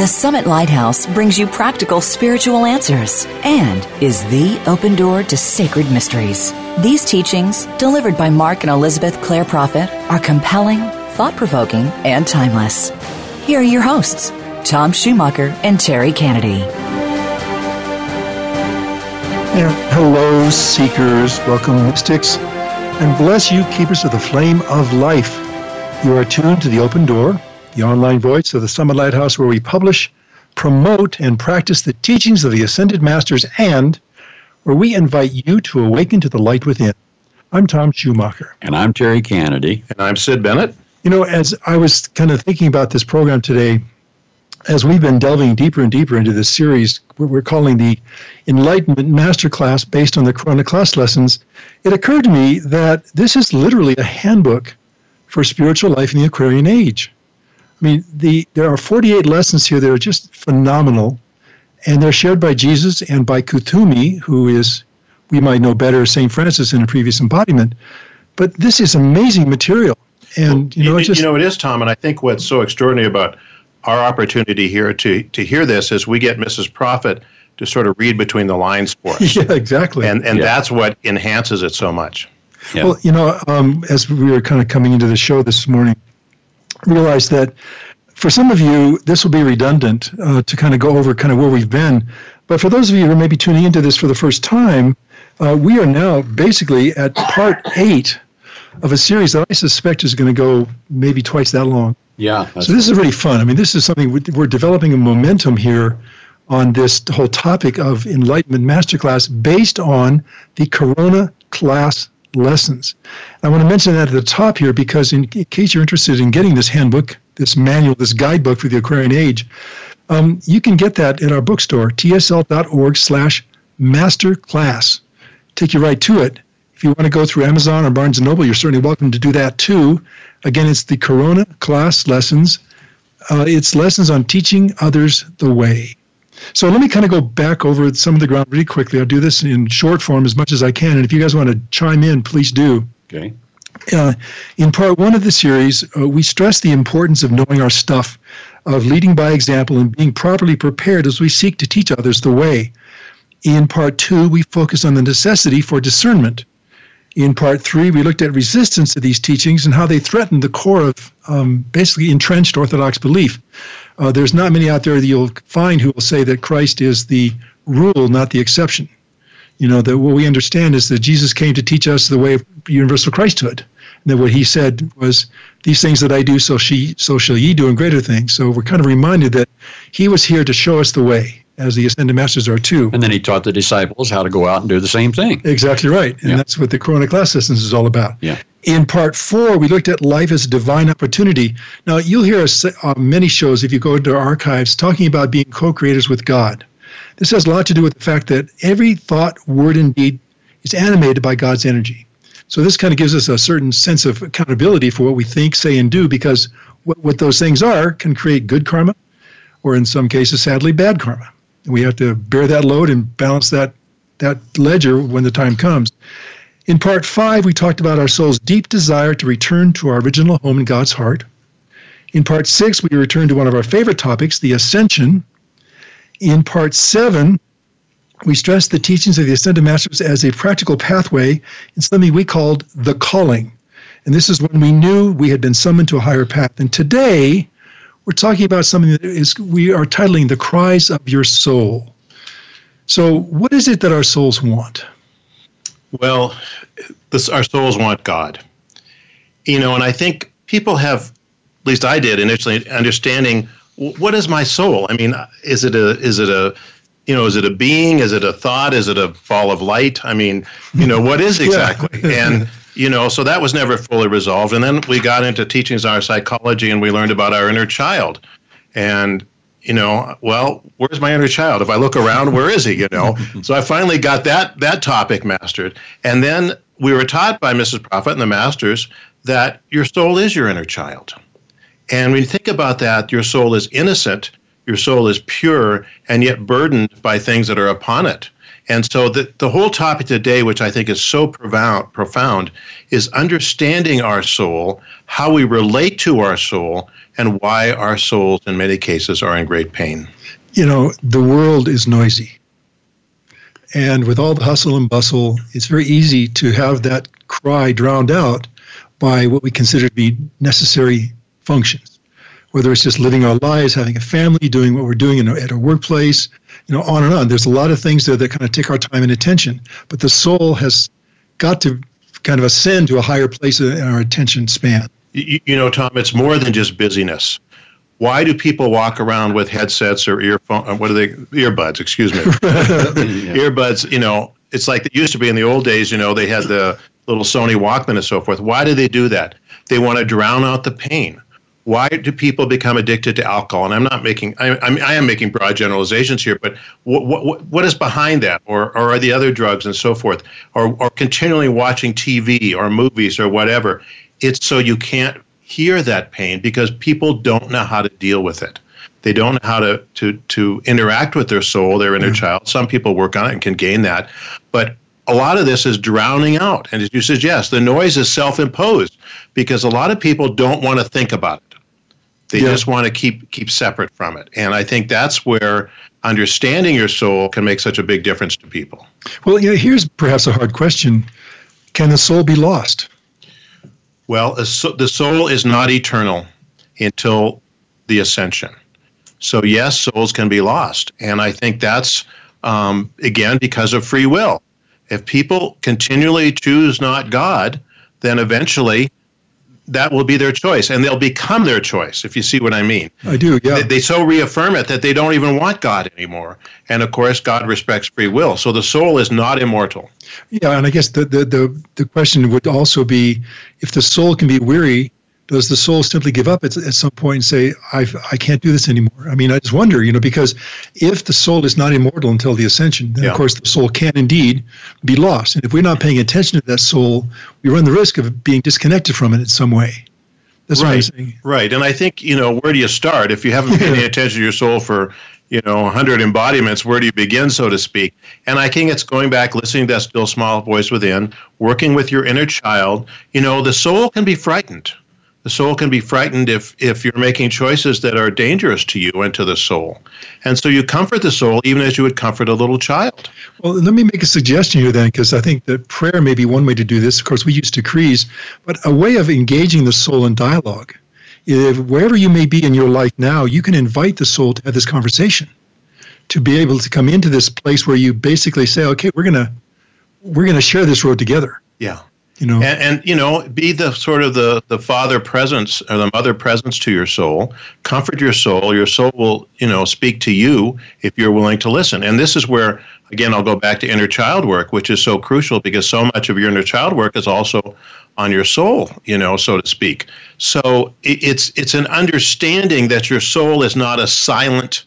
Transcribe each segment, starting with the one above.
The Summit Lighthouse brings you practical spiritual answers and is the open door to sacred mysteries. These teachings, delivered by Mark and Elizabeth Clare Prophet, are compelling, thought provoking, and timeless. Here are your hosts, Tom Schumacher and Terry Kennedy. Hello, seekers. Welcome, mystics. And bless you, keepers of the flame of life. You are tuned to the open door the online voice of the Summit Lighthouse, where we publish, promote, and practice the teachings of the Ascended Masters, and where we invite you to awaken to the light within. I'm Tom Schumacher. And I'm Terry Kennedy. And I'm Sid Bennett. You know, as I was kind of thinking about this program today, as we've been delving deeper and deeper into this series, we're calling the Enlightenment Masterclass based on the Corona class lessons, it occurred to me that this is literally a handbook for spiritual life in the Aquarian age. I mean, the there are 48 lessons here that are just phenomenal, and they're shared by Jesus and by Kuthumi, who is we might know better as Saint Francis in a previous embodiment. But this is amazing material, and you know, it, just, you know, it is Tom. And I think what's so extraordinary about our opportunity here to to hear this is we get Mrs. Prophet to sort of read between the lines for us. yeah, exactly. And and Yeah. that's what enhances it so much. Yeah. Well, you know, um, as we were kind of coming into the show this morning, realized that for some of you, this will be redundant uh, to kind of go over kind of where we've been. But for those of you who may be tuning into this for the first time, uh, we are now basically at part eight of a series that I suspect is going to go maybe twice that long. yeah. So this is really fun. I mean, this is something we- we're developing a momentum here on this whole topic of enlightenment masterclass based on the Corona class lessons. I want to mention that at the top here because in c- case you're interested in getting this handbook, this manual, this guidebook for the Aquarian age, um, you can get that at our bookstore, tsl.org slash masterclass. Take you right to it. If you want to go through Amazon or Barnes & Noble, you're certainly welcome to do that too. Again, it's the Corona class lessons. Uh, it's lessons on teaching others the way. So let me kind of go back over some of the ground really quickly. I'll do this in short form as much as I can. And if you guys want to chime in, please do. okay. Uh, in part one of the series, uh, we stress the importance of knowing our stuff, of leading by example, and being properly prepared as we seek to teach others the way. In part two, we focus on the necessity for discernment. In part three, we looked at resistance to these teachings and how they threatened the core of um, basically entrenched Orthodox belief. Uh, there's not many out there that you'll find who will say that Christ is the rule, not the exception. You know, that what we understand is that Jesus came to teach us the way of universal Christhood. And that what he said was, These things that I do, so she so shall ye do, and greater things. So we're kind of reminded that he was here to show us the way, as the ascended masters are too. And then he taught the disciples how to go out and do the same thing. Exactly right. And Yeah. that's what the Corona Class Lessons is all about. Yeah. In part four, we looked at life as a divine opportunity. Now, you'll hear us uh, on many shows, if you go into our archives, talking about being co creators with God. This has a lot to do with the fact that every thought, word, and deed is animated by God's energy. So, this kind of gives us a certain sense of accountability for what we think, say, and do, because what, what those things are can create good karma, or in some cases, sadly, bad karma. We have to bear that load and balance that, that ledger when the time comes. In part five, we talked about our soul's deep desire to return to our original home in God's heart. In part six, we returned to one of our favorite topics, the ascension. In part seven, we stressed the teachings of the Ascended Masters as a practical pathway in something we called the calling. And this is when we knew we had been summoned to a higher path. And today, we're talking about something that is we are titling the cries of your soul. So, what is it that our souls want? Well, this our souls want God. You know, and I think people have, at least I did initially, understanding what is my soul. I mean, is it a is it a you know, is it a being? Is it a thought? Is it a ball of light? I mean, you know, what is exactly? And you know, so that was never fully resolved. And then we got into teachings on our psychology, and we learned about our inner child. And you know, well, where's my inner child? If I look around, where is he? You know, so I finally got that that topic mastered, and then we were taught by Mrs. Prophet and the masters that your soul is your inner child. And when you think about that, your soul is innocent, your soul is pure, and yet burdened by things that are upon it. And so the, the whole topic today, which I think is so profound, profound, is understanding our soul, how we relate to our soul, and why our souls, in many cases, are in great pain. You know, the world is noisy. And with all the hustle and bustle, it's very easy to have that cry drowned out by what we consider to be necessary functions. Whether it's just living our lives, having a family, doing what we're doing in, at our workplace, you know, on and on. There's a lot of things there that kind of take our time and attention. But the soul has got to kind of ascend to a higher place in our attention span. You, you know, Tom, it's more than just busyness why do people walk around with headsets or earphone? Uh, what are they? Earbuds, excuse me. Earbuds. You know, it's like it used to be in the old days. You know, they had the little Sony Walkman and so forth. Why do they do that? They want to drown out the pain. Why do people become addicted to alcohol? And I'm not making, I, I, mean, I am making broad generalizations here, but what, what, what is behind that? Or, or are the other drugs and so forth? Or, or continually watching TV or movies or whatever? It's so you can't hear that pain because people don't know how to deal with it. They don't know how to to to interact with their soul, their inner mm-hmm. child. Some people work on it and can gain that, but a lot of this is drowning out. And as you suggest, the noise is self-imposed because a lot of people don't want to think about it. They yeah. just want to keep keep separate from it. And I think that's where understanding your soul can make such a big difference to people. Well, you know, here's perhaps a hard question: Can the soul be lost? Well, the soul is not eternal until the ascension. So, yes, souls can be lost. And I think that's, um, again, because of free will. If people continually choose not God, then eventually that will be their choice and they'll become their choice if you see what i mean. I do yeah. They, they, so reaffirm it that they don't even want god anymore and of course god respects free will. So the soul is not immortal. Yeah and i guess the the the, the question would also be if the soul can be weary does the soul simply give up at, at some point and say, I, I can't do this anymore? I mean, I just wonder, you know, because if the soul is not immortal until the ascension, then yeah. of course the soul can indeed be lost. And if we're not paying attention to that soul, we run the risk of being disconnected from it in some way. That's right. Right. And I think, you know, where do you start? If you haven't paid any attention to your soul for, you know, 100 embodiments, where do you begin, so to speak? And I think it's going back, listening to that still small voice within, working with your inner child. You know, the soul can be frightened the soul can be frightened if if you're making choices that are dangerous to you and to the soul. And so you comfort the soul even as you would comfort a little child. Well let me make a suggestion here then because i think that prayer may be one way to do this. Of course we use decrees but a way of engaging the soul in dialogue. If wherever you may be in your life now you can invite the soul to have this conversation to be able to come into this place where you basically say okay we're going to we're going to share this road together. Yeah you know? And, and, you know be the sort of the the father presence or the mother presence to your soul. Comfort your soul. Your soul will you know speak to you if you're willing to listen. And this is where again i'll go back to inner child work which is so crucial because so much of your inner child work is also on your soul you know so to speak. So it's it's an understanding that your soul is not a silent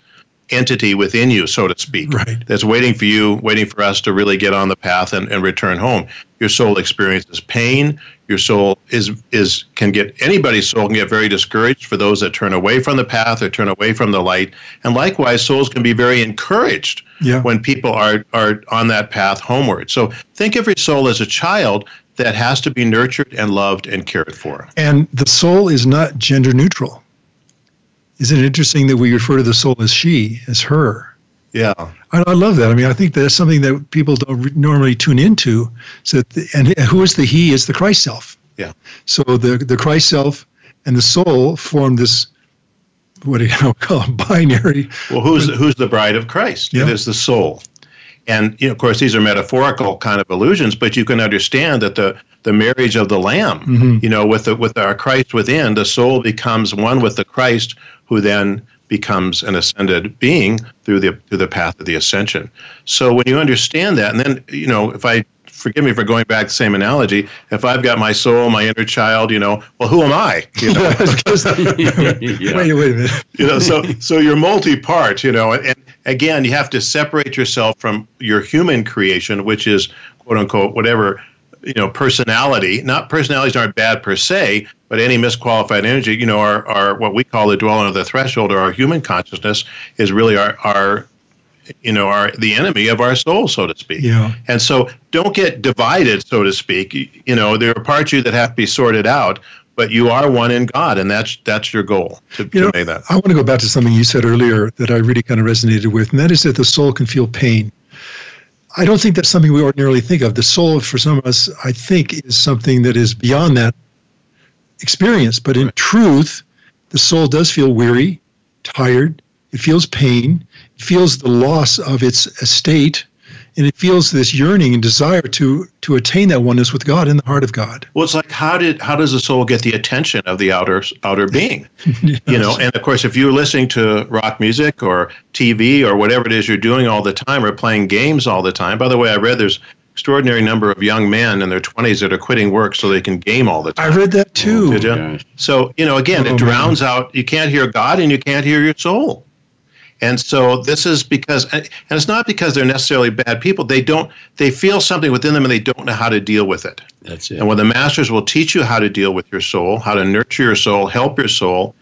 entity within you, so to speak, right. that's waiting for you, waiting for us to really get on the path and, and return home. Your soul experiences pain. Your soul is is can get anybody's soul can get very discouraged for those that turn away from the path or turn away from the light. And likewise, souls can be very encouraged yeah. when people are are on that path homeward. So think of your soul as a child that has to be nurtured and loved and cared for. And the soul is not gender neutral. Isn't it interesting that we refer to the soul as she, as her? Yeah. I, I love that. I mean, I think that's something that people don't normally tune into. So, the, and who is the he? It's the Christ self. Yeah. So the the Christ self and the soul form this what do you call it, binary. Well, who's who's the bride of Christ? Yeah. It is the soul. And you know, of course, these are metaphorical kind of illusions, but you can understand that the the marriage of the Lamb, mm-hmm. you know, with the with our Christ within, the soul becomes one with the Christ, who then becomes an ascended being through the through the path of the ascension. So when you understand that, and then you know, if I forgive me for going back to the same analogy, if I've got my soul, my inner child, you know, well, who am I? You know, yeah. wait, wait a minute. you know, so so you're multi-part, you know, and, and again, you have to separate yourself from your human creation, which is quote unquote whatever you know personality not personalities aren't bad per se but any misqualified energy you know our, our what we call the dwelling of the threshold or our human consciousness is really our, our you know, are the enemy of our soul, so to speak. Yeah. And so don't get divided, so to speak. You, know, there are parts of you that have to be sorted out, but you are one in God, and that's that's your goal to, You to know, make that. I want to go back to something you said earlier that I really kind of resonated with, and that is that the soul can feel pain. I don't think that's something we ordinarily think of. The soul, for some of us, I think, is something that is beyond that experience. But in truth, the soul does feel weary, tired. It feels pain. It feels the loss of its estate, and it feels this yearning and desire to to attain that oneness with God in the heart of God. Well, it's like how did how does the soul get the attention of the outer outer being? You know, and of course, if you're listening to rock music or TV or whatever it is you're doing all the time, or playing games all the time. By the way, I read there's extraordinary number of young men in their 20s that are quitting work so they can game all the time. I read that too. Did you? gosh. So, you know, again, Oh, it man. drowns out, you can't hear God and you can't hear your soul. And so this is because, and it's not because they're necessarily bad people. They don't, they feel something within them and they don't know how to deal with it. That's it. And when the masters will teach you how to deal with your soul, how to nurture your soul, help your soul,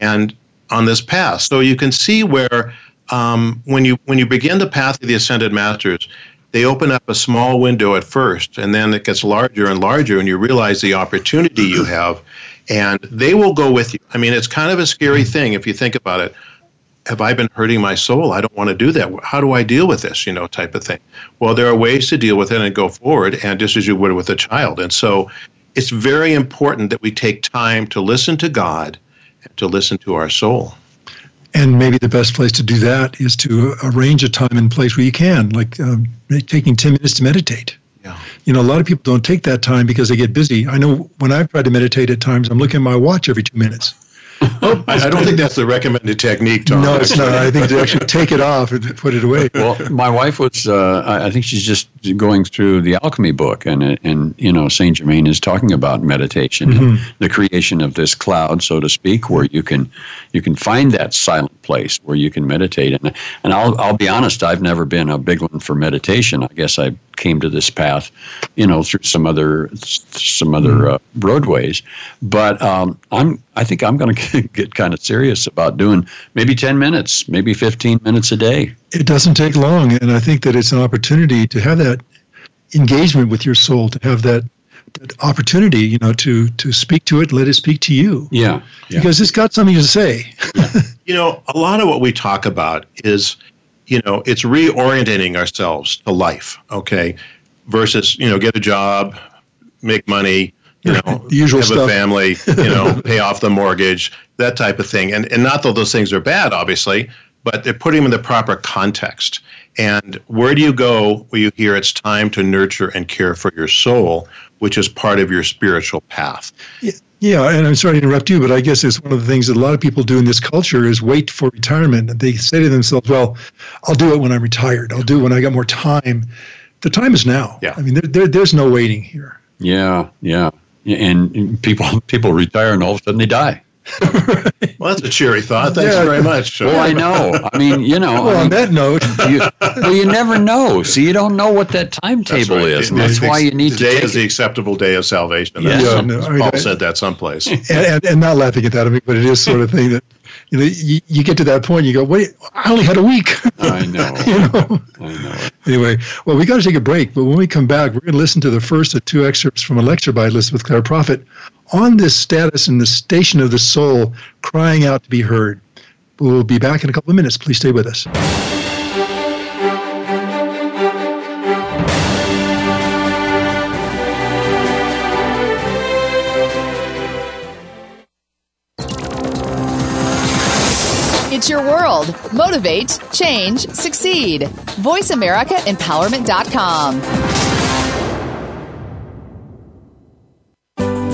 and on this path. So you can see where um, when you when you begin the path of the ascended masters, they open up a small window at first, and then it gets larger and larger, and you realize the opportunity you mm-hmm. have, and they will go with you. I mean, it's kind of a scary mm-hmm. thing if you think about it. Have I been hurting my soul? I don't want to do that. How do I deal with this? You know, type of thing. Well, there are ways to deal with it and go forward, and just as you would with a child. And so, it's very important that we take time to listen to God and to listen to our soul. And maybe the best place to do that is to arrange a time and place where you can, like um, taking 10 minutes to meditate. Yeah. You know, a lot of people don't take that time because they get busy. I know when I've tried to meditate at times, I'm looking at my watch every two minutes. I, I don't think that's the recommended technique, Tom. no, it's not. I think to actually take it off and put it away. well, my wife was. Uh, I think she's just going through the alchemy book, and uh, and you know Saint Germain is talking about meditation, and the creation of this cloud, so to speak, where you can you can find that silent place where you can meditate. And and I'll I'll be honest, I've never been a big one for meditation. I guess I came to this path, you know, through some other some other uh, roadways. But um, I'm I think I'm going to get kind of serious about doing maybe 10 minutes, maybe 15 minutes a day. It doesn't take long. And I think that it's an opportunity to have that engagement with your soul, to have that, that opportunity, you know, to, to speak to it, let it speak to you. Yeah. yeah. Because it's got something to say. You know, a lot of what we talk about is, you know, it's reorientating ourselves to life, okay, versus, you know, get a job, make money, you know, usual have stuff. a family, you know, pay off the mortgage, that type of thing. And and not that those things are bad, obviously, but they're putting them in the proper context. And where do you go where you hear it's time to nurture and care for your soul, which is part of your spiritual path? Yeah, and I'm sorry to interrupt you, but I guess it's one of the things that a lot of people do in this culture is wait for retirement. They say to themselves, "Well, I'll do it when I'm retired. I'll do it when I got more time." The time is now. Yeah. I mean, there, there, there's no waiting here. Yeah, yeah. And people people retire and all of a sudden they die. Well, that's a cheery thought. Thanks Yeah. very much. Well, I know. I mean, you know. Well, I on that note, you, well, you never know. See, you don't know what that timetable right. is, and that's the- why you need the to day take is the acceptable day of salvation. Yeah. That's Yeah, some- no, I- Paul I- said that someplace. and, and, and not laughing at that, I mean, but it is sort of thing that you know you, you get to that point, you go, "Wait, I only had a week." I know. you know. I know. Anyway, well, we got to take a break, but when we come back, we're going to listen to the first of two excerpts from a lecture by Elizabeth Clare Prophet on this status and the station of the soul crying out to be heard. We'll be back in a couple of minutes. Please stay with us. It's your world. Motivate, change, succeed. VoiceAmericaEmpowerment.com.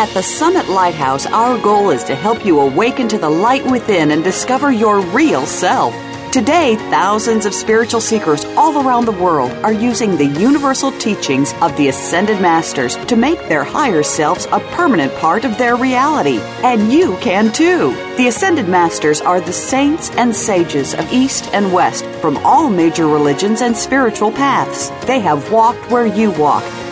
At the Summit Lighthouse, our goal is to help you awaken to the light within and discover your real self. Today, thousands of spiritual seekers all around the world are using the universal teachings of the Ascended Masters to make their higher selves a permanent part of their reality. And you can too. The Ascended Masters are the saints and sages of East and West from all major religions and spiritual paths. They have walked where you walk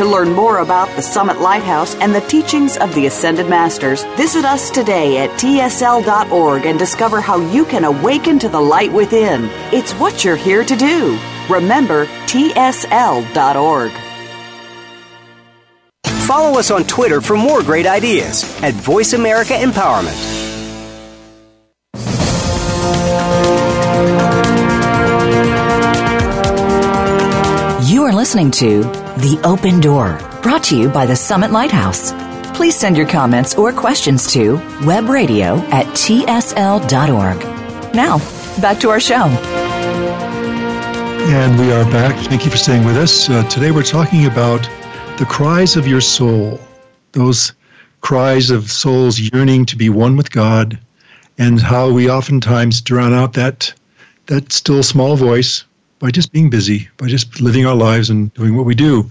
To learn more about the Summit Lighthouse and the teachings of the Ascended Masters, visit us today at tsl.org and discover how you can awaken to the light within. It's what you're here to do. Remember, tsl.org. Follow us on Twitter for more great ideas at Voice America Empowerment. You are listening to The Open Door, brought to you by the Summit Lighthouse. Please send your comments or questions to webradio at tsl.org. Now, back to our show. And we are back. Thank you for staying with us. Uh, today we're talking about the cries of your soul, those cries of souls yearning to be one with God, and how we oftentimes drown out that that still small voice by just being busy, by just living our lives and doing what we do.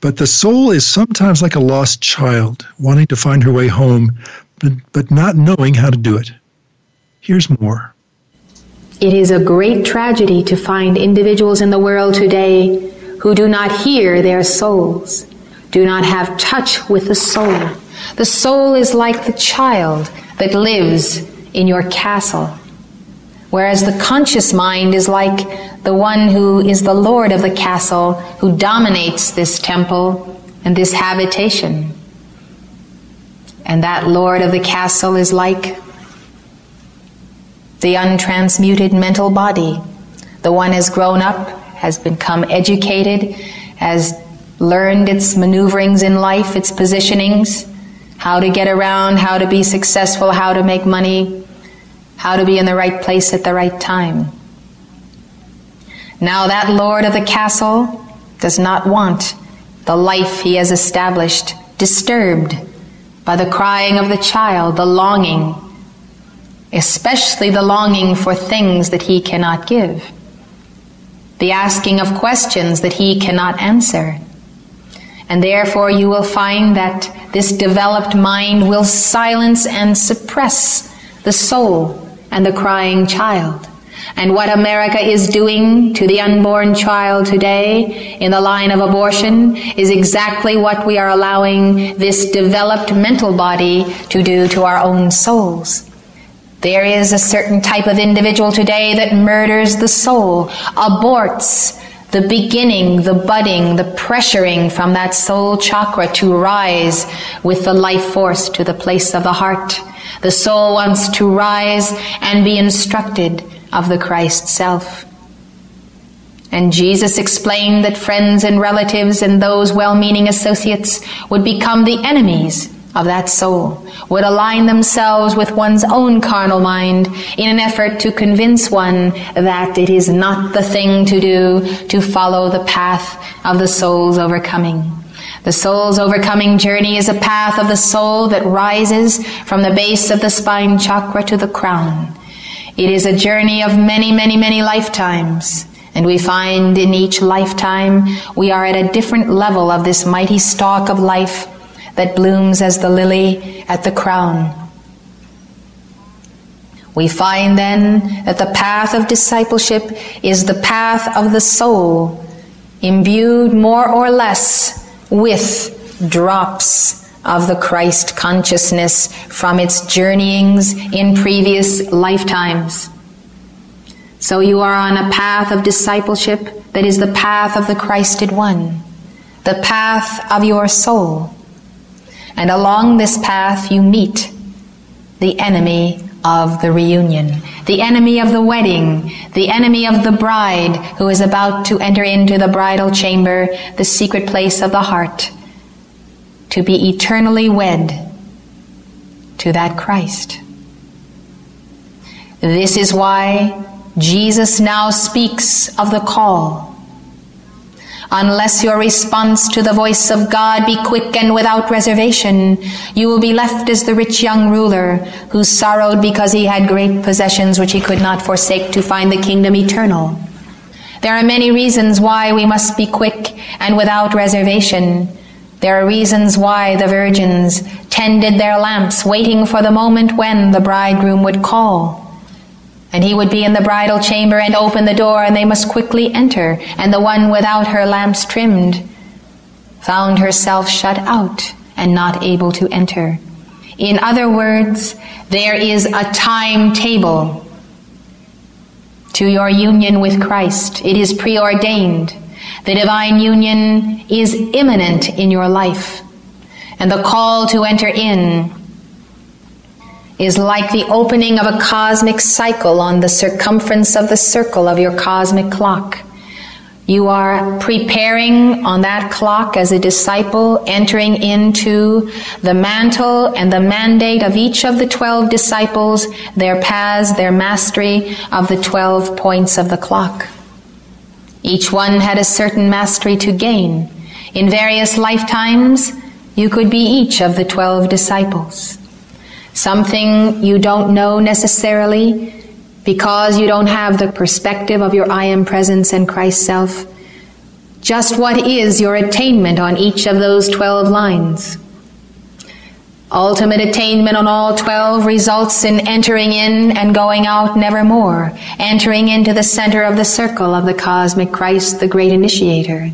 But the soul is sometimes like a lost child, wanting to find her way home, but, but not knowing how to do it. Here's more. It is a great tragedy to find individuals in the world today who do not hear their souls, do not have touch with the soul. The soul is like the child that lives in your castle, whereas the conscious mind is like the one who is the Lord of the castle, who dominates this temple and this habitation. And that Lord of the castle is like the untransmuted mental body. The one has grown up, has become educated, has learned its maneuverings in life, its positionings, how to get around, how to be successful, how to make money, how to be in the right place at the right time. Now that Lord of the castle does not want the life he has established disturbed by the crying of the child, the longing, especially the longing for things that he cannot give, the asking of questions that he cannot answer. And therefore, you will find that this developed mind will silence and suppress the soul and the crying child. And what America is doing to the unborn child today in the line of abortion is exactly what we are allowing this developed mental body to do to our own souls. There is a certain type of individual today that murders the soul, aborts the beginning, the budding, the pressuring from that soul chakra to rise with the life force to the place of the heart. The soul wants to rise and be instructed of the Christ self. And Jesus explained that friends and relatives and those well meaning associates would become the enemies of that soul, would align themselves with one's own carnal mind in an effort to convince one that it is not the thing to do to follow the path of the soul's overcoming. The soul's overcoming journey is a path of the soul that rises from the base of the spine chakra to the crown. It is a journey of many, many, many lifetimes. And we find in each lifetime we are at a different level of this mighty stalk of life that blooms as the lily at the crown. We find then that the path of discipleship is the path of the soul, imbued more or less with drops of the Christ consciousness from its journeyings in previous lifetimes. So you are on a path of discipleship that is the path of the Christed One, the path of your soul. And along this path you meet the enemy of the reunion, the enemy of the wedding, the enemy of the bride who is about to enter into the bridal chamber, the secret place of the heart, to be eternally wed to that Christ. This is why Jesus now speaks of the call Unless your response to the voice of God be quick and without reservation, you will be left as the rich young ruler who sorrowed because he had great possessions which he could not forsake to find the kingdom eternal. There are many reasons why we must be quick and without reservation. There are reasons why the virgins tended their lamps, waiting for the moment when the bridegroom would call. And he would be in the bridal chamber and open the door, and they must quickly enter. And the one without her lamps trimmed found herself shut out and not able to enter. In other words, there is a timetable to your union with Christ. It is preordained. The divine union is imminent in your life. And the call to enter in is like the opening of a cosmic cycle on the circumference of the circle of your cosmic clock. You are preparing on that clock as a disciple, entering into the mantle and the mandate of each of the 12 disciples, their paths, their mastery of the 12 points of the clock. Each one had a certain mastery to gain. In various lifetimes, you could be each of the 12 disciples something you don't know necessarily because you don't have the perspective of your I am presence and Christ self. Just what is your attainment on each of those 12 lines? Ultimate attainment on all 12 results in entering in and going out nevermore, entering into the center of the circle of the cosmic Christ, the great initiator.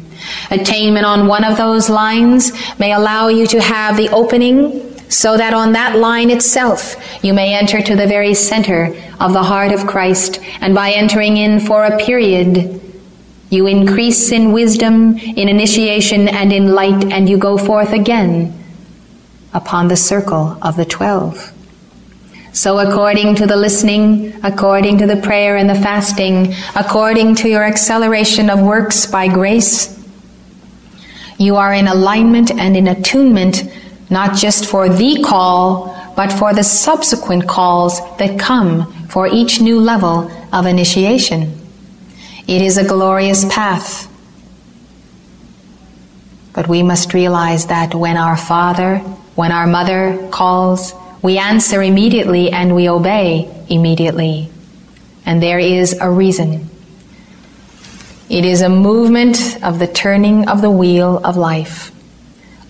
Attainment on one of those lines may allow you to have the opening so that on that line itself you may enter to the very center of the heart of Christ, and by entering in for a period, you increase in wisdom, in initiation, and in light, and you go forth again upon the circle of the twelve. So, according to the listening, according to the prayer and the fasting, according to your acceleration of works by grace, you are in alignment and in attunement not just for the call, but for the subsequent calls that come for each new level of initiation. It is a glorious path. But we must realize that when our father, when our mother calls, we answer immediately and we obey immediately. And there is a reason. It is a movement of the turning of the wheel of life.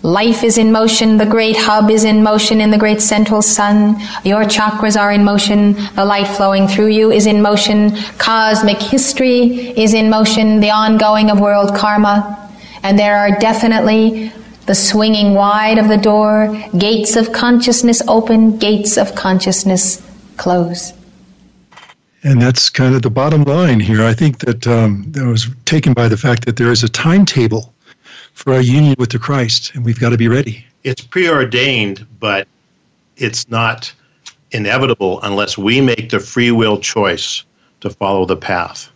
Life is in motion. The great hub is in motion in the great central sun. Your chakras are in motion. The light flowing through you is in motion. Cosmic history is in motion. The ongoing of world karma. And there are definitely the swinging wide of the door, gates of consciousness open, gates of consciousness close. And that's kind of the bottom line here. I think that um, that was taken by the fact that there is a timetable for our union with the Christ, and we've got to be ready. It's preordained, but it's not inevitable unless we make the free will choice to follow the path.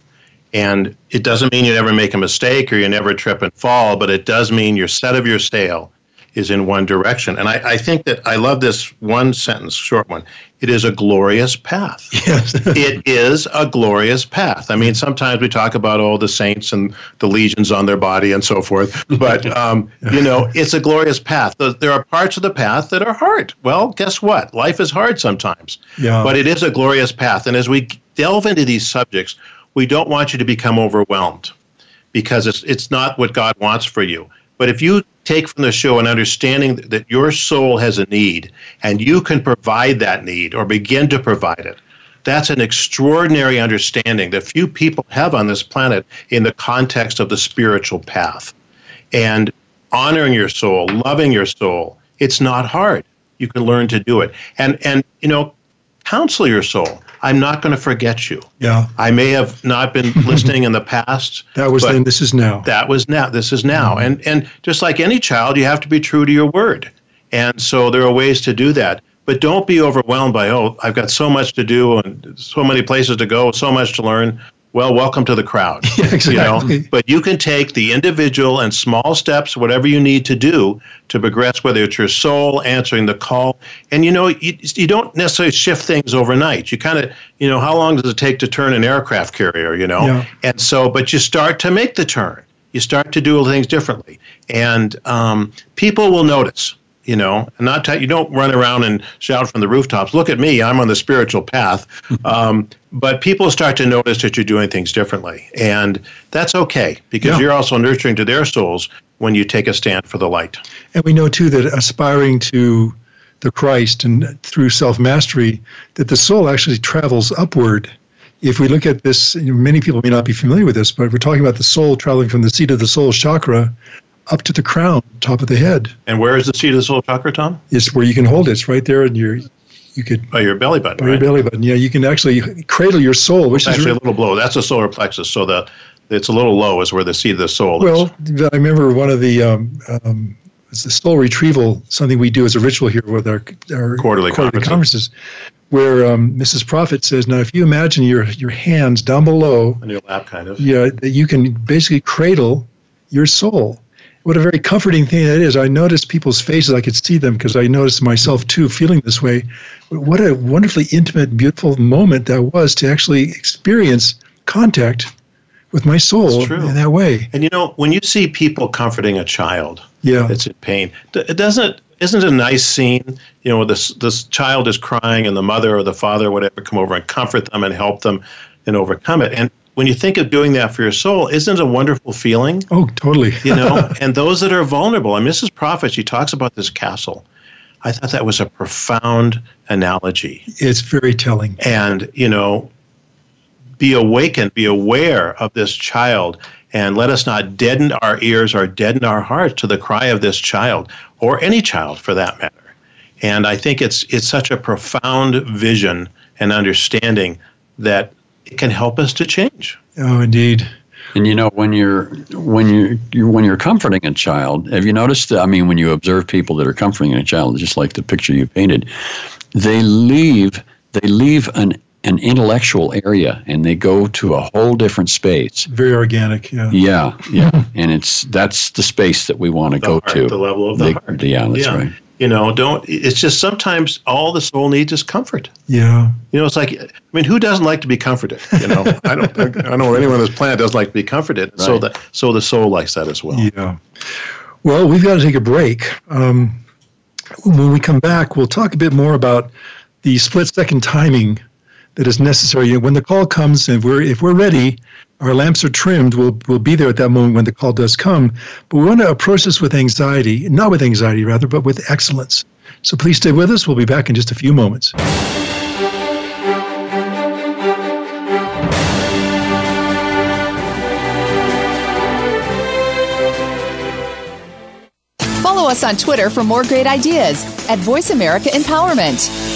And it doesn't mean you never make a mistake or you never trip and fall, but it does mean you're set of your sail is in one direction. And I, I, think that I love this one sentence, short one. It is a glorious path. Yes. it is a glorious path. I mean, sometimes we talk about all the saints and the legions on their body and so forth, but, um, you know, it's a glorious path. There are parts of the path that are hard. Well, guess what? Life is hard sometimes. Yeah. But it is a glorious path. And as we delve into these subjects, we don't want you to become overwhelmed because it's, it's not what God wants for you. But if you take from the show an understanding that your soul has a need and you can provide that need or begin to provide it, that's an extraordinary understanding that few people have on this planet in the context of the spiritual path. And honoring your soul, loving your soul, It's not hard. You can learn to do it. And and you know, counsel your soul. I'm not going to forget you. Yeah. I may have not been listening in the past. That was then. This is now. That was now. This is now. Mm-hmm. And and just like any child, you have to be true to your word. And so there are ways to do that. But don't be overwhelmed by oh, I've got so much to do and so many places to go, so much to learn. Well, welcome to the crowd. Yeah, exactly. You know? But you can take the individual and small steps, whatever you need to do to progress, whether it's your soul answering the call. And you know, you, you don't necessarily shift things overnight. You kind of, you know, how long does it take to turn an aircraft carrier, you know? Yeah. And so, but you start to make the turn. You start to do things differently. And um, people will notice you know, not t- you don't run around and shout from the rooftops. Look at me, I'm on the spiritual path. Um, but people start to notice that you're doing things differently, and that's okay because Yeah. you're also nurturing to their souls when you take a stand for the light. And we know too that aspiring to the Christ and through self mastery, that the soul actually travels upward. If we look at this, many people may not be familiar with this, but we're talking about the soul traveling from the seat of the soul chakra up to the crown, top of the head. And where is the seat of the soul chakra, Tom? It's where you can hold it. It's right there in your, you could By your belly button, by your belly button. Yeah, you can actually cradle your soul, which actually is a little below. That's the solar plexus. So the it's a little low is where the seat of the soul Well, is. I remember one of the um, um, it's the soul retrieval, something we do as a ritual here with our, our Quarterly conferences. conferences, where um, Mrs. Prophet says, "Now, if you imagine your your hands down below, On your lap, kind of. yeah, that you can basically cradle your soul." What a very comforting thing that is. I noticed people's faces. I could see them because I noticed myself too feeling this way. What a wonderfully intimate, beautiful moment that was to actually experience contact with my soul in that way. And you know, when you see people comforting a child, Yeah. that's in pain. It doesn't. Isn't a nice scene? You know, this this child is crying, and the mother or the father, or whatever, come over and comfort them and help them and overcome it. And when you think of doing that for your soul, isn't it a wonderful feeling? Oh, totally. You know, and those that are vulnerable. And Mrs. Prophet, she talks about this castle. I thought that was a profound analogy. it's very telling. And you know, be awakened, be aware of this child, and let us not deaden our ears or deaden our hearts to the cry of this child, or any child for that matter. And I think it's it's such a profound vision and understanding that it can help us to change. Oh, indeed. And you know when you're when you're, you're when you're comforting a child, have you noticed? I mean, when you observe people that are comforting a child, just like the picture you painted, they leave they leave an an intellectual area and they go to a whole different space. Very organic. Yeah. Yeah, yeah, and it's that's the space that we want to The go heart, to. the level of the heart. Yeah, that's Yeah. right. You know, don't. It's just sometimes all the soul needs is comfort. Yeah. You know, it's like I mean, who doesn't like to be comforted? You know, I don't. I don't know anyone on this planet doesn't like to be comforted. So the so the soul likes that as well. Yeah. Well, we've got to take a break. Um, when we come back, we'll talk a bit more about the split second timing that is necessary. When the call comes, and we're if we're ready, our lamps are trimmed. We'll we'll be there at that moment when the call does come. But we want to approach this with anxiety, not with anxiety rather, but with excellence. So please stay with us. We'll be back in just a few moments. Follow us on Twitter for more great ideas at Voice America Empowerment.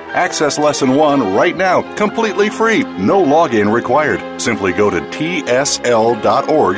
Access Lesson 1 right now, completely free, no login required. Simply go to tsl.org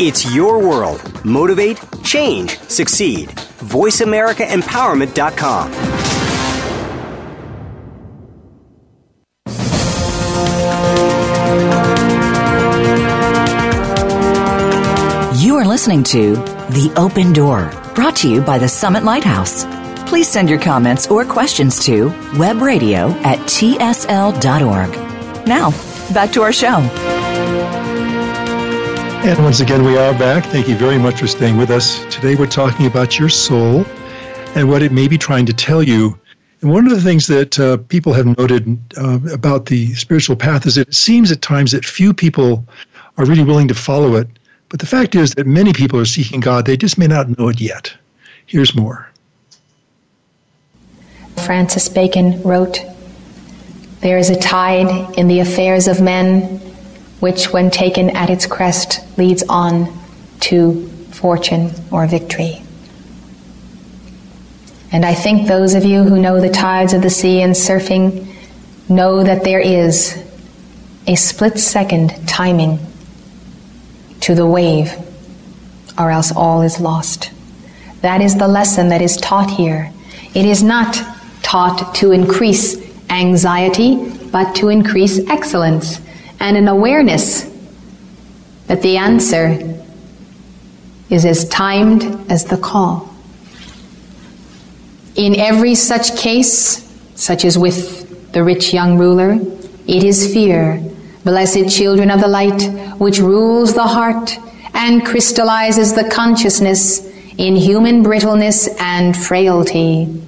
It's your world. Motivate, change, succeed. VoiceAmericaEmpowerment.com. You are listening to The Open Door, brought to you by the Summit Lighthouse. Please send your comments or questions to webradio at tsl.org. Now, back to our show. And once again, we are back. Thank you very much for staying with us. Today, we're talking about your soul and what it may be trying to tell you. And one of the things that uh, people have noted uh, about the spiritual path is that it seems at times that few people are really willing to follow it. But the fact is that many people are seeking God, they just may not know it yet. Here's more. Francis Bacon wrote There is a tide in the affairs of men which, when taken at its crest, leads on to fortune or victory. And I think those of you who know the tides of the sea and surfing know that there is a split second timing to the wave, or else all is lost. That is the lesson that is taught here. It is not taught to increase anxiety, but to increase excellence and an awareness that the answer is as timed as the call. In every such case, such as with the rich young ruler, it is fear, blessed children of the light, which rules the heart and crystallizes the consciousness in human brittleness and frailty.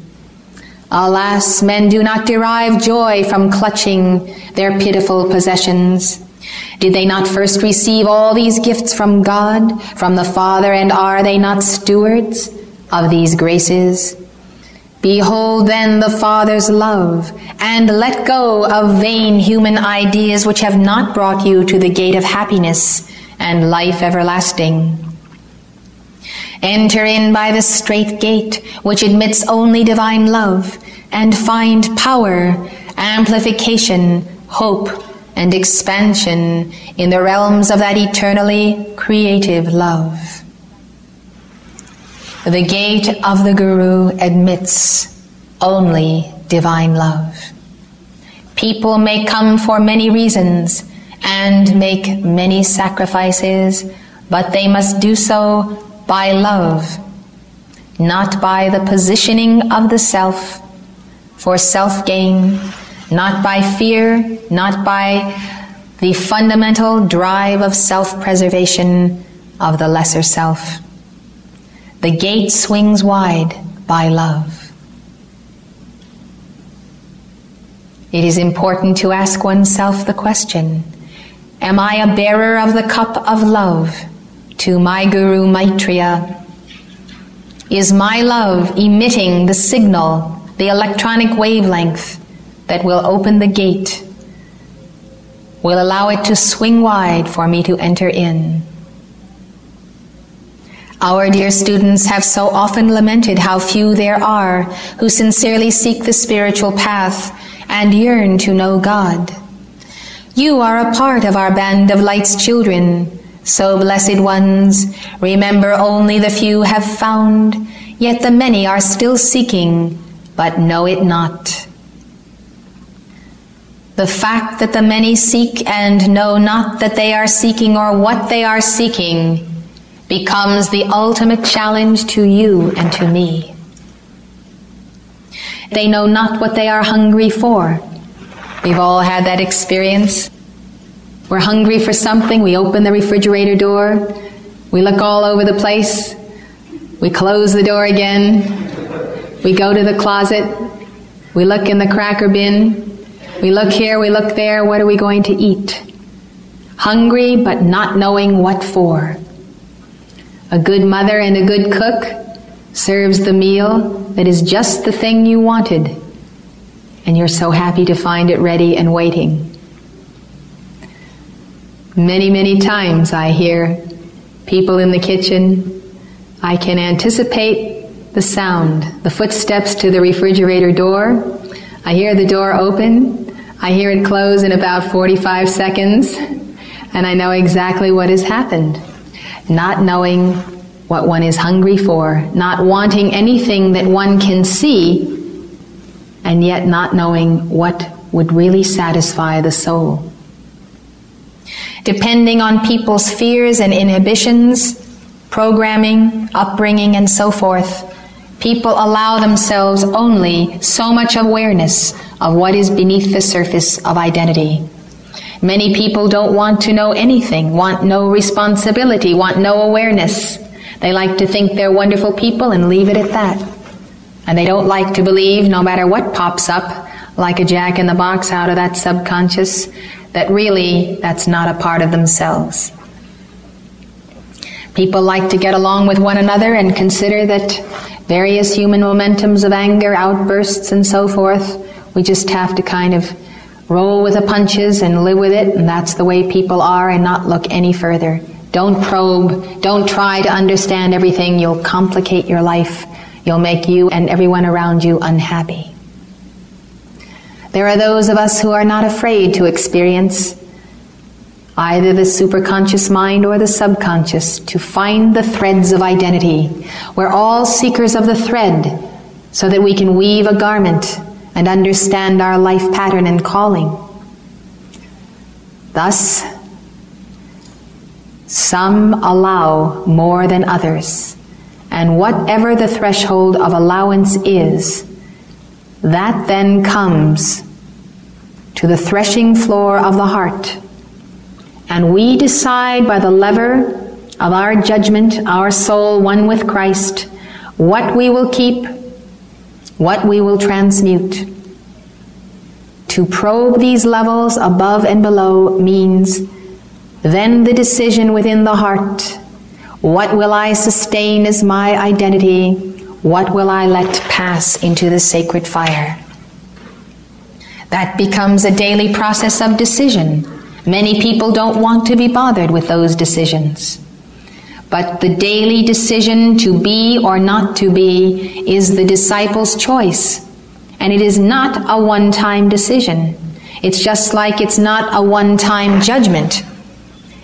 Alas, men do not derive joy from clutching their pitiful possessions. Did they not first receive all these gifts from God, from the Father, and are they not stewards of these graces? Behold then the Father's love, and let go of vain human ideas which have not brought you to the gate of happiness and life everlasting. Enter in by the straight gate, which admits only divine love, and find power, amplification, hope, and expansion in the realms of that eternally creative love. The gate of the Guru admits only divine love. People may come for many reasons and make many sacrifices, but they must do so by love, not by the positioning of the self for self gain, not by fear, not by the fundamental drive of self preservation of the lesser self. The gate swings wide by love. It is important to ask oneself the question Am I a bearer of the cup of love to my Guru Maitreya? Is my love emitting the signal, the electronic wavelength that will open the gate, will allow it to swing wide for me to enter in? Our dear students have so often lamented how few there are who sincerely seek the spiritual path and yearn to know God. You are a part of our band of light's children. So, blessed ones, remember only the few have found, yet the many are still seeking, but know it not. The fact that the many seek and know not that they are seeking or what they are seeking becomes the ultimate challenge to you and to me. They know not what they are hungry for. We've all had that experience. We're hungry for something, we open the refrigerator door, we look all over the place, we close the door again, we go to the closet, we look in the cracker bin, we look here, we look there, what are we going to eat? Hungry but not knowing what for. A good mother and a good cook serves the meal that is just the thing you wanted, and you're so happy to find it ready and waiting. Many, many times I hear people in the kitchen. I can anticipate the sound, the footsteps to the refrigerator door. I hear the door open. I hear it close in about 45 seconds, and I know exactly what has happened. Not knowing what one is hungry for, not wanting anything that one can see, and yet not knowing what would really satisfy the soul depending on people's fears and inhibitions, programming, upbringing, and so forth, people allow themselves only so much awareness of what is beneath the surface of identity. Many people don't want to know anything, want no responsibility, want no awareness. They like to think they're wonderful people and leave it at that. And they don't like to believe, no matter what pops up, like a jack in the box out of that subconscious, that really that's not a part of themselves. People like to get along with one another and consider that various human momentums of anger, outbursts, and so forth, we just have to kind of roll with the punches and live with it, and that's the way people are, and not look any further. Don't probe, don't try to understand everything. You'll complicate your life. You'll make you and everyone around you unhappy. There are those of us who are not afraid to experience either the superconscious mind or the subconscious to find the threads of identity. We're all seekers of the thread so that we can weave a garment and understand our life pattern and calling. Thus, some allow more than others, and whatever the threshold of allowance is, that then comes to the threshing floor of the heart. And we decide by the lever of our judgment, our soul one with Christ, what we will keep, what we will transmute. To probe these levels above and below means then the decision within the heart what will I sustain as my identity? What will I let pass into the sacred fire? That becomes a daily process of decision. Many people don't want to be bothered with those decisions. But the daily decision to be or not to be is the disciple's choice. And it is not a one time decision. It's just like it's not a one time judgment.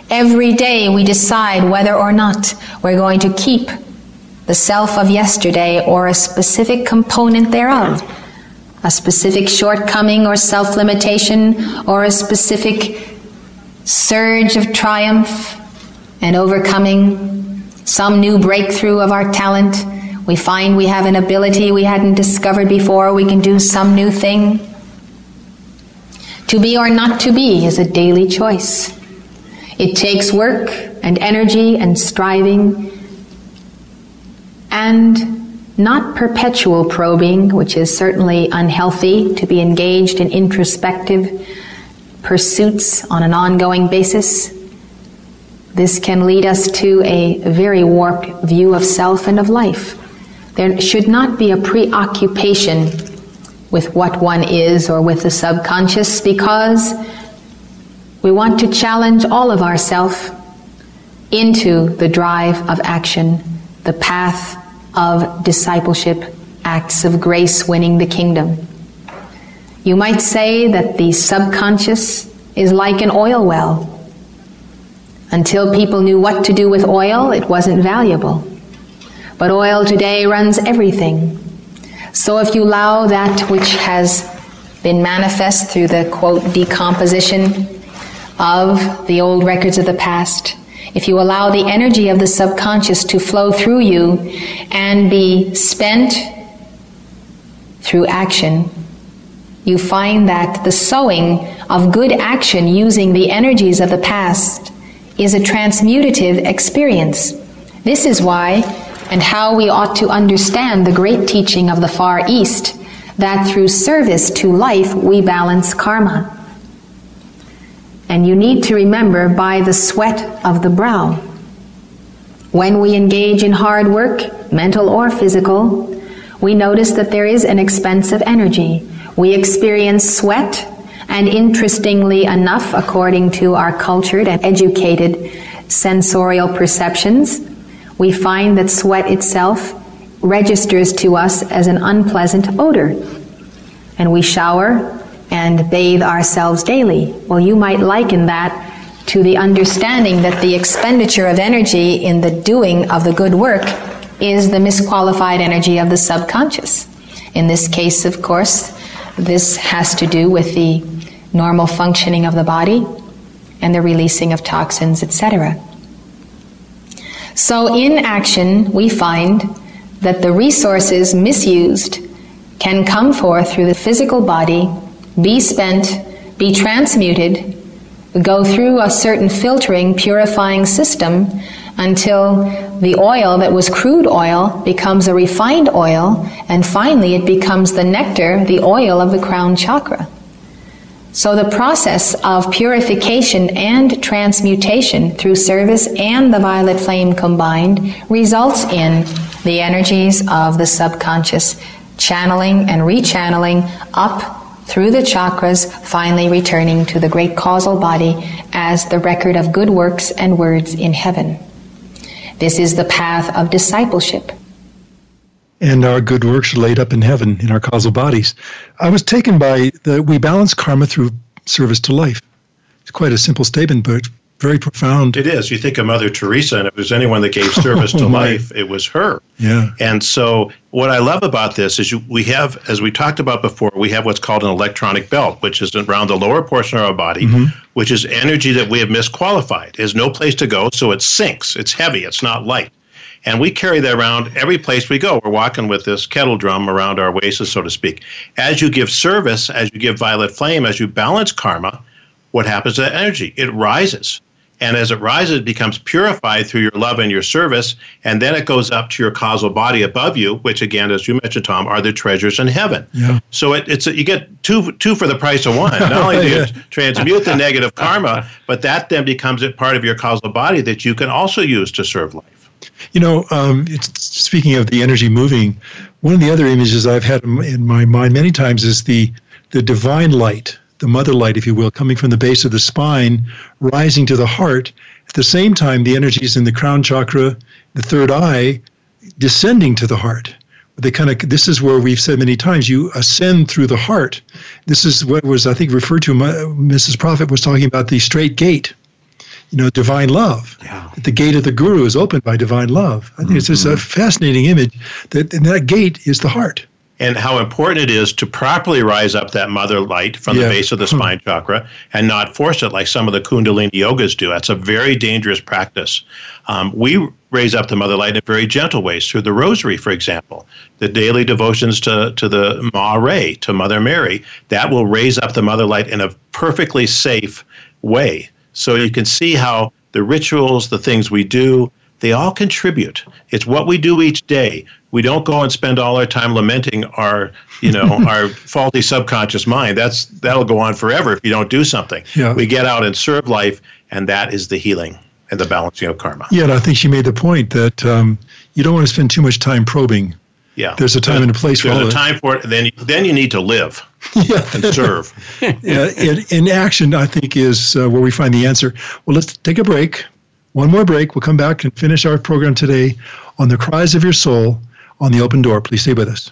Every day we decide whether or not we're going to keep the self of yesterday or a specific component thereof a specific shortcoming or self limitation or a specific surge of triumph and overcoming some new breakthrough of our talent. We find we have an ability we hadn't discovered before, we can do some new thing. To be or not to be is a daily choice. It takes work and energy and striving and not perpetual probing, which is certainly unhealthy to be engaged in introspective pursuits on an ongoing basis. This can lead us to a very warped view of self and of life. There should not be a preoccupation with what one is or with the subconscious because we want to challenge all of ourself into the drive of action, the path of discipleship, acts of grace winning the kingdom. You might say that the subconscious is like an oil well. Until people knew what to do with oil, it wasn't valuable. But oil today runs everything. So if you allow that which has been manifest through the quote decomposition of the old records of the past, if you allow the energy of the subconscious to flow through you and be spent through action, you find that the sowing of good action using the energies of the past is a transmutative experience. This is why and how we ought to understand the great teaching of the Far East that through service to life we balance karma. And you need to remember by the sweat of the brow. When we engage in hard work, mental or physical, we notice that there is an expense of energy. We experience sweat, and interestingly enough, according to our cultured and educated sensorial perceptions, we find that sweat itself registers to us as an unpleasant odor. And we shower and bathe ourselves daily. Well, you might liken that to the understanding that the expenditure of energy in the doing of the good work is the misqualified energy of the subconscious. In this case, of course, this has to do with the normal functioning of the body and the releasing of toxins, etc. So, in action, we find that the resources misused can come forth through the physical body, be spent, be transmuted, go through a certain filtering, purifying system until the oil that was crude oil becomes a refined oil, and finally it becomes the nectar, the oil of the crown chakra. So the process of purification and transmutation through service and the violet flame combined results in the energies of the subconscious channeling and rechanneling up through the chakras, finally returning to the great causal body as the record of good works and words in heaven. This is the path of discipleship. And our good works are laid up in heaven in our causal bodies. I was taken by the we balance karma through service to life. It's quite a simple statement, but very profound. It is. You think of Mother Teresa, and if there's anyone that gave service to life, it was her. Yeah. And so, what I love about this is you, we have, as we talked about before, we have what's called an electronic belt, which is around the lower portion of our body, mm-hmm. which is energy that we have misqualified. There's no place to go, so it sinks. It's heavy. It's not light. And we carry that around every place we go. We're walking with this kettle drum around our waists, so to speak. As you give service, as you give violet flame, as you balance karma, what happens to that energy? It rises. And as it rises, it becomes purified through your love and your service. And then it goes up to your causal body above you, which again, as you mentioned, Tom, are the treasures in heaven. Yeah. So it, it's a, you get two two for the price of one. Not only do you transmute the negative karma, but that then becomes a part of your causal body that you can also use to serve life. You know, um, speaking of the energy moving, one of the other images I've had in my mind many times is the the divine light the mother light, if you will, coming from the base of the spine, rising to the heart. At the same time, the energies in the crown chakra, the third eye, descending to the heart. They kind of this is where we've said many times you ascend through the heart. This is what was I think referred to. Mrs. Prophet was talking about the straight gate you know, divine love. Yeah. The gate of the guru is opened by divine love. I think mm-hmm. it's just a fascinating image that and that gate is the heart and how important it is to properly rise up that mother light from yeah. the base of the spine chakra and not force it like some of the Kundalini yogas do. That's a very dangerous practice. Um, we raise up the mother light in very gentle ways through the rosary, for example, the daily devotions to, to the Ma Ray, to Mother Mary. That will raise up the mother light in a perfectly safe way. So you can see how the rituals, the things we do, they all contribute. It's what we do each day. We don't go and spend all our time lamenting our, you know, our faulty subconscious mind. That's that'll go on forever if you don't do something. Yeah. We get out and serve life, and that is the healing and the balancing of karma. Yeah, and I think she made the point that um, you don't want to spend too much time probing. Yeah, there's a time and a place for There's a time for it. Then, then you need to live yeah. and serve. yeah, in, in, action, I think is uh, where we find the answer. Well, let's take a break. One more break. We'll come back and finish our program today on the cries of your soul on the open door. Please stay with us.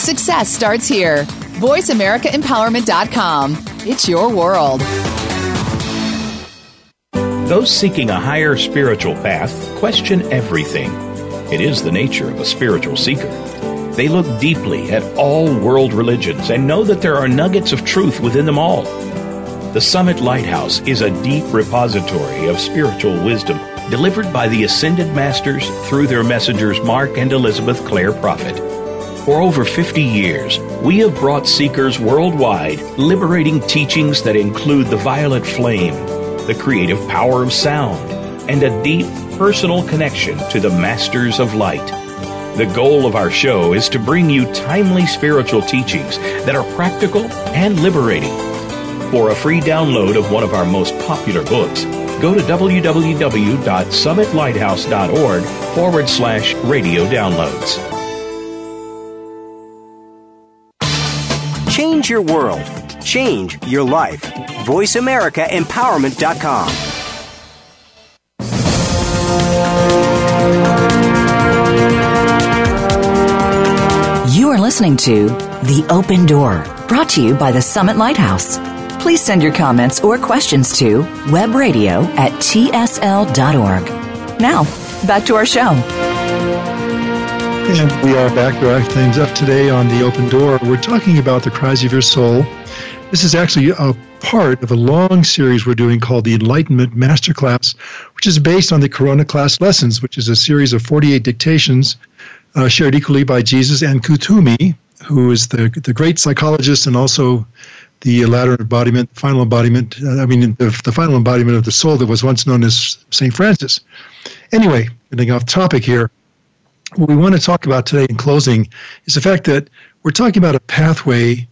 Success starts here. VoiceAmericaEmpowerment.com. It's your world. Those seeking a higher spiritual path question everything it is the nature of a spiritual seeker. They look deeply at all world religions and know that there are nuggets of truth within them all. The Summit Lighthouse is a deep repository of spiritual wisdom delivered by the Ascended Masters through their messengers Mark and Elizabeth Clare Prophet. For over 50 years, we have brought seekers worldwide liberating teachings that include the violet flame, the creative power of sound, and a deep personal connection to the Masters of Light. The goal of our show is to bring you timely spiritual teachings that are practical and liberating. For a free download of one of our most popular books, go to www.summitlighthouse.org forward slash radio downloads. Change your world. Change your life. VoiceAmericaEmpowerment.com. listening to The Open Door, brought to you by the Summit Lighthouse. Please send your comments or questions to webradio at tsl.org. Now, back to our show. And we are back to wrap things up today on The Open Door. We're talking about the cries of your soul. This is actually a part of a long series we're doing called the Enlightenment Masterclass, which is based on the Corona Class Lessons, which is a series of 48 dictations uh, shared equally by Jesus and Kuthumi, who is the, the great psychologist and also the latter embodiment, final embodiment, uh, I mean, the, the final embodiment of the soul that was once known as St. Francis. Anyway, getting off topic here, what we want to talk about today in closing is the fact that we're talking about a pathway,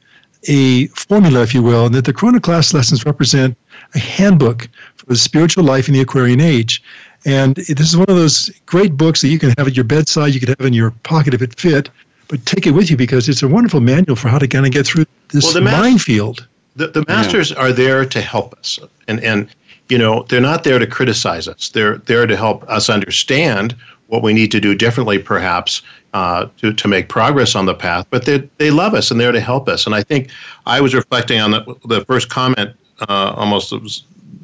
a formula, if you will, and that the Corona class lessons represent a handbook for the spiritual life in the Aquarian age. And this is one of those great books that you can have at your bedside, you could have in your pocket if it fit, but take it with you because it's a wonderful manual for how to kind of get through this well, the minefield. The, the masters yeah. are there to help us. And, and, you know, they're not there to criticize us. They're there to help us understand what we need to do differently, perhaps, uh, to, to make progress on the path. But they, they love us and they're there to help us. And I think I was reflecting on the, the first comment, uh, almost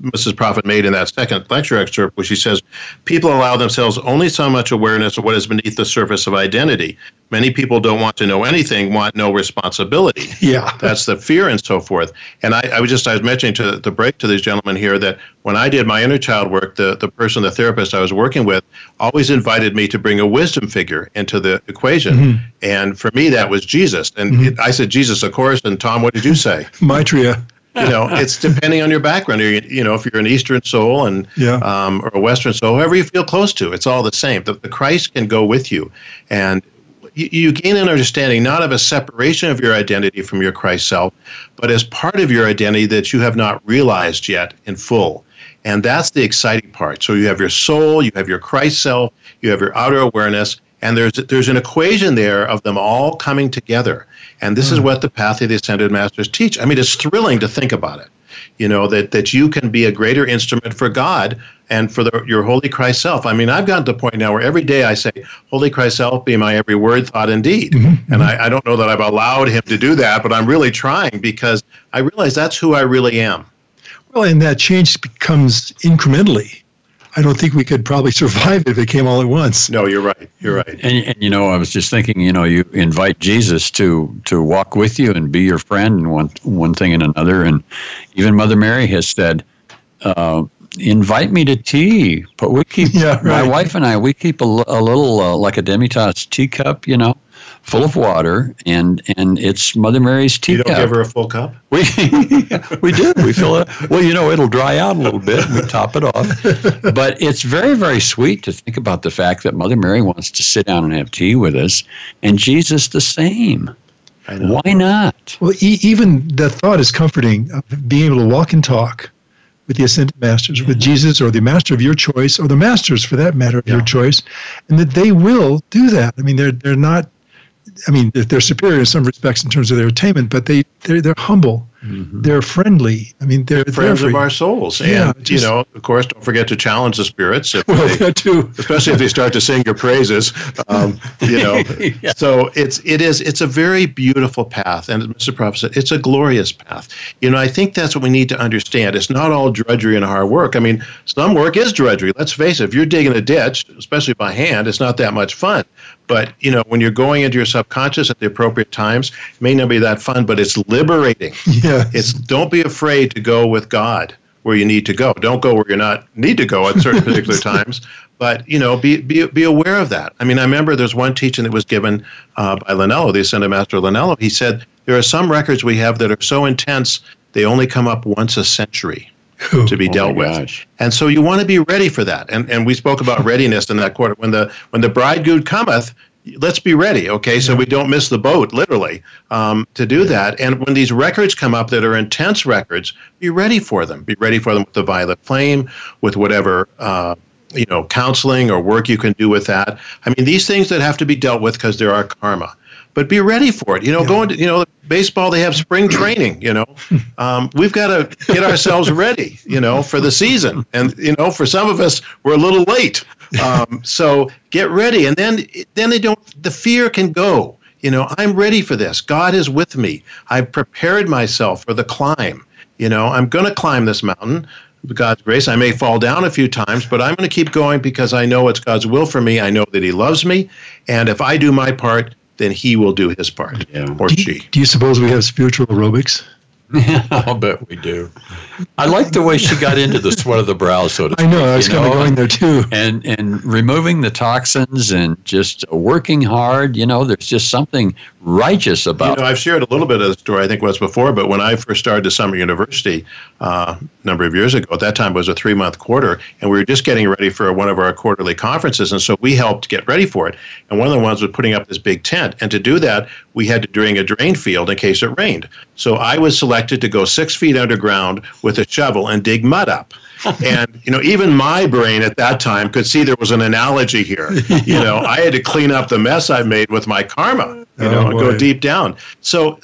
Mrs. Prophet made in that second lecture excerpt, where she says, People allow themselves only so much awareness of what is beneath the surface of identity. Many people don't want to know anything, want no responsibility. Yeah. That's the fear and so forth. And I, I was just, I was mentioning to the break to these gentlemen here that when I did my inner child work, the, the person, the therapist I was working with, always invited me to bring a wisdom figure into the equation. Mm-hmm. And for me, that was Jesus. And mm-hmm. it, I said, Jesus, of course. And Tom, what did you say? Maitreya you know, it's depending on your background. You know, if you're an Eastern soul and yeah. um, or a Western soul, whoever you feel close to, it's all the same. The, the Christ can go with you, and you, you, gain an understanding not of a separation of your identity from your Christ self, but as part of your identity that you have not realized yet in full. And that's the exciting part. So you have your soul, you have your Christ self, you have your outer awareness, and there's there's an equation there of them all coming together. And this mm. is hmm. what the path of the ascended masters teach. I mean, it's thrilling to think about it. You know that that you can be a greater instrument for God and for the, your holy Christ self. I mean, I've gotten to the point now where every day I say, "Holy Christ self, be my every word, thought, and deed." Mm-hmm. And I, I don't know that I've allowed Him to do that, but I'm really trying because I realize that's who I really am. Well, and that change becomes incrementally I don't think we could probably survive if it came all at once. No, you're right. You're right. And, and, you know, I was just thinking, you know, you invite Jesus to to walk with you and be your friend, and one one thing and another, and even Mother Mary has said. Uh, invite me to tea, but we keep yeah, right. my wife and I. We keep a, a little uh, like a demitasse teacup, you know, full of water, and and it's Mother Mary's tea. You don't cup. give her a full cup. We we do. We fill it. Well, you know, it'll dry out a little bit. We top it off, but it's very very sweet to think about the fact that Mother Mary wants to sit down and have tea with us, and Jesus the same. Why not? Well, e- even the thought is comforting of being able to walk and talk with the ascended masters, yeah. with mm-hmm. Jesus or the master of your choice, or the masters for that matter of yeah. your choice, and that they will do that. I mean, they're they're not I mean, they're superior in some respects in terms of their attainment, but they they're, they're humble, mm-hmm. they're friendly. I mean, they're friends they're of our souls. Yeah, and just, you know, of course, don't forget to challenge the spirits. If well, they, too. especially if they start to sing your praises. Um, you know, yeah. so it's it is it's a very beautiful path, and Mr. Prophet said it's a glorious path. You know, I think that's what we need to understand. It's not all drudgery and hard work. I mean, some work is drudgery. Let's face it. If you're digging a ditch, especially by hand, it's not that much fun. But you know, when you're going into your subconscious at the appropriate times, it may not be that fun, but it's liberating. Yeah. It's don't be afraid to go with God where you need to go. Don't go where you're not need to go at certain particular times. But you know, be, be be aware of that. I mean, I remember there's one teaching that was given uh, by Lanello, the Ascended Master Lanello. He said there are some records we have that are so intense they only come up once a century to be Oh, dealt with. gosh. And so you want to be ready for that. And and we spoke about readiness in that quarter. When the when the bridegroom cometh, let's be ready, okay? So we don't miss the boat, literally, um, to do that. And when these records come up that are intense records, be ready for them. Be ready for them with the violet flame, with whatever. Uh, you know, counseling or work you can do with that. I mean, these things that have to be dealt with because there are karma. But be ready for it. You know, going to, you know, baseball, they have spring training, you know. Um, we've got to get ourselves ready, you know, for the season. And, you know, for some of us, we're a little late. Um, so get ready. And then, then they don't, the fear can go. You know, I'm ready for this. God is with me. I've prepared myself for the climb. You know, I'm going to climb this mountain. With God's grace, I may fall down a few times, but I'm going to keep going because I know it's God's will for me. I know that He loves me. And if I do my part, then He will do His part. Yeah. Or Do she. do you suppose we have spiritual aerobics? I'll bet we do. I like the way she got into the sweat of the brow, so to I know. I was you kind of going there too. and and removing the toxins and just working hard. You know, there's just something righteous about You about. know, I've shared a little bit of the story, I think, once before, but when I first started the Summit University uh, a number of years ago, at that time it was a three month quarter, and we were just getting ready for one of our quarterly conferences. And so we helped get ready for it. And one of the ones was putting up this big tent. And to do that, we had to drain a drain field in case it rained. So I was selected to go six feet underground with a shovel and dig mud up. and you know, even my brain at that time could see there was an analogy here. You know, I had to clean up the mess I made with my karma. You oh, know, Oh, and go deep down. So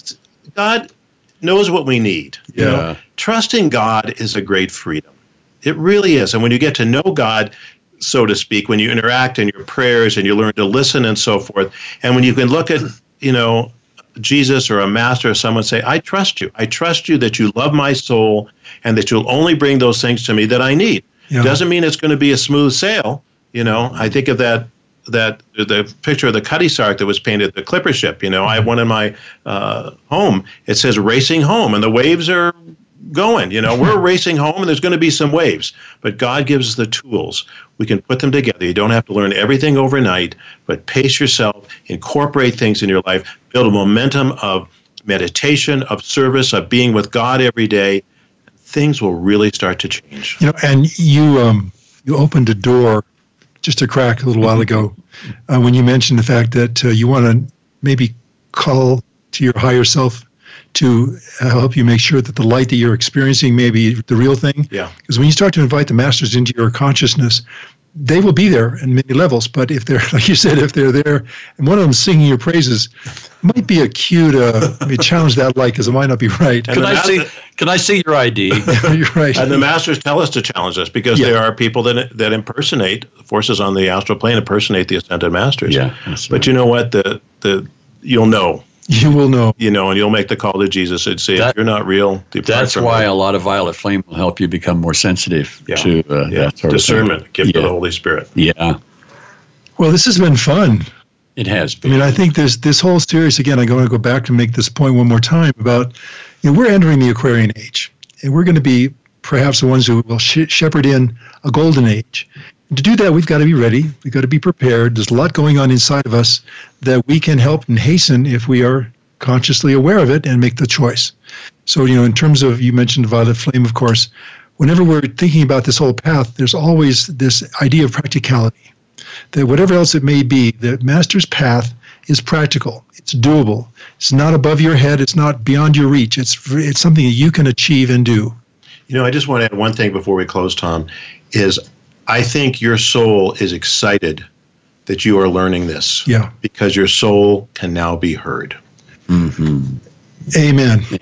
God knows what we need. You Yeah. know, trusting God is a great freedom. It really is. And when you get to know God, so to speak, when you interact in your prayers and you learn to listen and so forth, and when you can look at, you know, Jesus or a master or someone say, I trust you. I trust you that you love my soul and that you'll only bring those things to me that I need. Yeah. Doesn't mean it's going to be a smooth sail. You know, I think of that that the picture of the Cutty Sark that was painted, the clipper ship. You know, I have one in my uh, home. It says racing home, and the waves are going. You know, we're racing home, and there's going to be some waves. But God gives us the tools. We can put them together. You don't have to learn everything overnight, but pace yourself, incorporate things in your life, build a momentum of meditation, of service, of being with God every day. Things will really start to change. You know, and you um, you opened a door just a crack a little while ago uh, when you mentioned the fact that uh, you want to maybe call to your higher self to uh, help you make sure that the light that you're experiencing may be the real thing. Yeah. Because when you start to invite the masters into your consciousness, they will be there in many levels. But if they're, like you said, if they're there and one of them singing your praises, might be a cue to maybe challenge that light because it might not be right. Can I ma- see? Can I see your ID? you're right. And the masters tell us to challenge us because Yeah. there are people that that impersonate forces on the astral plane, impersonate the ascended masters. Yeah, that's But right. you know what? The the you'll know, you will know. you know, and you'll make the call to Jesus and say, That- if you're not real, That's why me." a lot of violet flame will help you become more sensitive Yeah. to uh, yeah, that sort discernment, of give thing. to the Holy Spirit. yeah, Well, this has been fun. it has been. I mean, I think there's this whole series again. I'm going to go back to make this point one more time about you know we're entering the Aquarian age, and we're going to be perhaps the ones who will sh- shepherd in a golden age. To do that, we've got to be ready. We've got to be prepared. There's a lot going on inside of us that we can help and hasten if we are consciously aware of it and make the choice. So, you know, in terms of you mentioned violet flame, of course. Whenever we're thinking about this whole path, there's always this idea of practicality that whatever else it may be, the master's path is practical. It's doable. It's not above your head. It's not beyond your reach. It's it's something that you can achieve and do. You know, I just want to add one thing before we close, Tom. Is I think your soul is excited that you are learning this. Yeah. Because your soul can now be heard. Amen.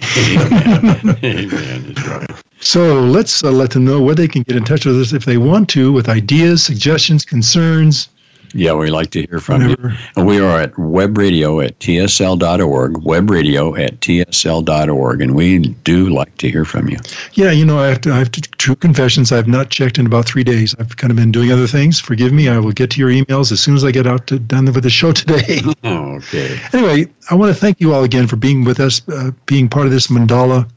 Amen. That's right. So let's uh, let them know where they can get in touch with us if they want to with ideas, suggestions, concerns. Yeah, we like to hear from Whenever. you. And we are at web radio at tsl.org, web radio at tsl.org, and we do like to hear from you. Yeah, you know, I have to. I have to. True confessions. I've not checked in about three days. I've kind of been doing other things. Forgive me. I will get to your emails as soon as I get out to done with the show today. Oh, okay. anyway, I want to thank you all again for being with us, uh, being part of this mandala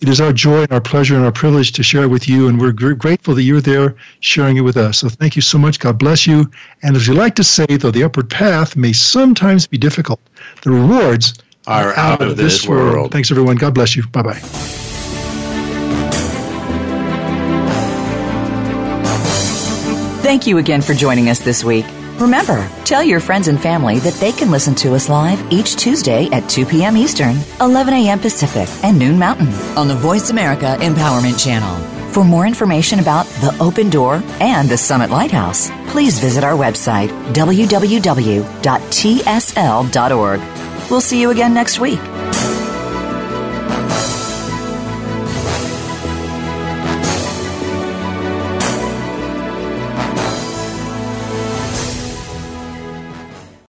It is our joy and our pleasure and our privilege to share it with you, and we're gr- grateful that you're there sharing it with us. So thank you so much. God bless you. And as we like to say, though the upward path may sometimes be difficult, the rewards are out, out of, this, this world. world. Thanks, everyone. God bless you. Bye bye. Thank you again for joining us this week. Remember, tell your friends and family that they can listen to us live each Tuesday at 2 p.m. Eastern, 11 a.m. Pacific, and noon Mountain on the Voice America Empowerment Channel. For more information about the Open Door and the Summit Lighthouse, please visit our website, www.tsl.org. We'll see you again next week.